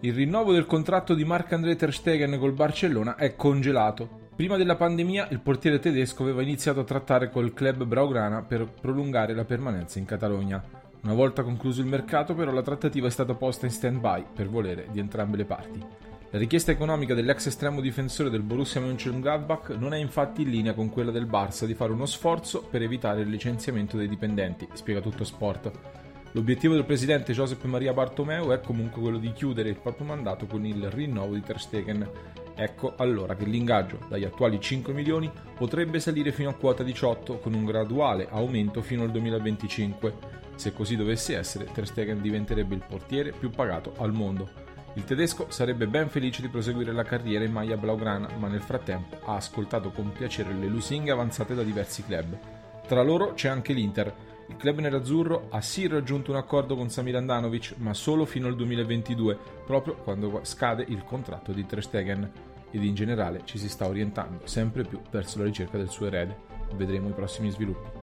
Il rinnovo del contratto di Marc-André Ter Stegen col Barcellona è congelato. Prima della pandemia il portiere tedesco aveva iniziato a trattare col club Braugrana per prolungare la permanenza in Catalogna. Una volta concluso il mercato però la trattativa è stata posta in stand-by per volere di entrambe le parti. La richiesta economica dell'ex estremo difensore del Borussia Mönchengladbach non è infatti in linea con quella del Barça di fare uno sforzo per evitare il licenziamento dei dipendenti, spiega tutto Sport. L'obiettivo del presidente Giuseppe Maria Bartomeu è comunque quello di chiudere il proprio mandato con il rinnovo di Ter Stegen. Ecco allora che l'ingaggio dagli attuali 5 milioni potrebbe salire fino a quota 18 con un graduale aumento fino al 2025. Se così dovesse essere, Ter Stegen diventerebbe il portiere più pagato al mondo. Il tedesco sarebbe ben felice di proseguire la carriera in maglia blaugrana, ma nel frattempo ha ascoltato con piacere le lusinghe avanzate da diversi club. Tra loro c'è anche l'Inter. Il club nerazzurro ha sì raggiunto un accordo con Samir Andanovic, ma solo fino al 2022, proprio quando scade il contratto di Ter Stegen. Ed in generale ci si sta orientando sempre più verso la ricerca del suo erede. Vedremo i prossimi sviluppi.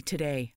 today.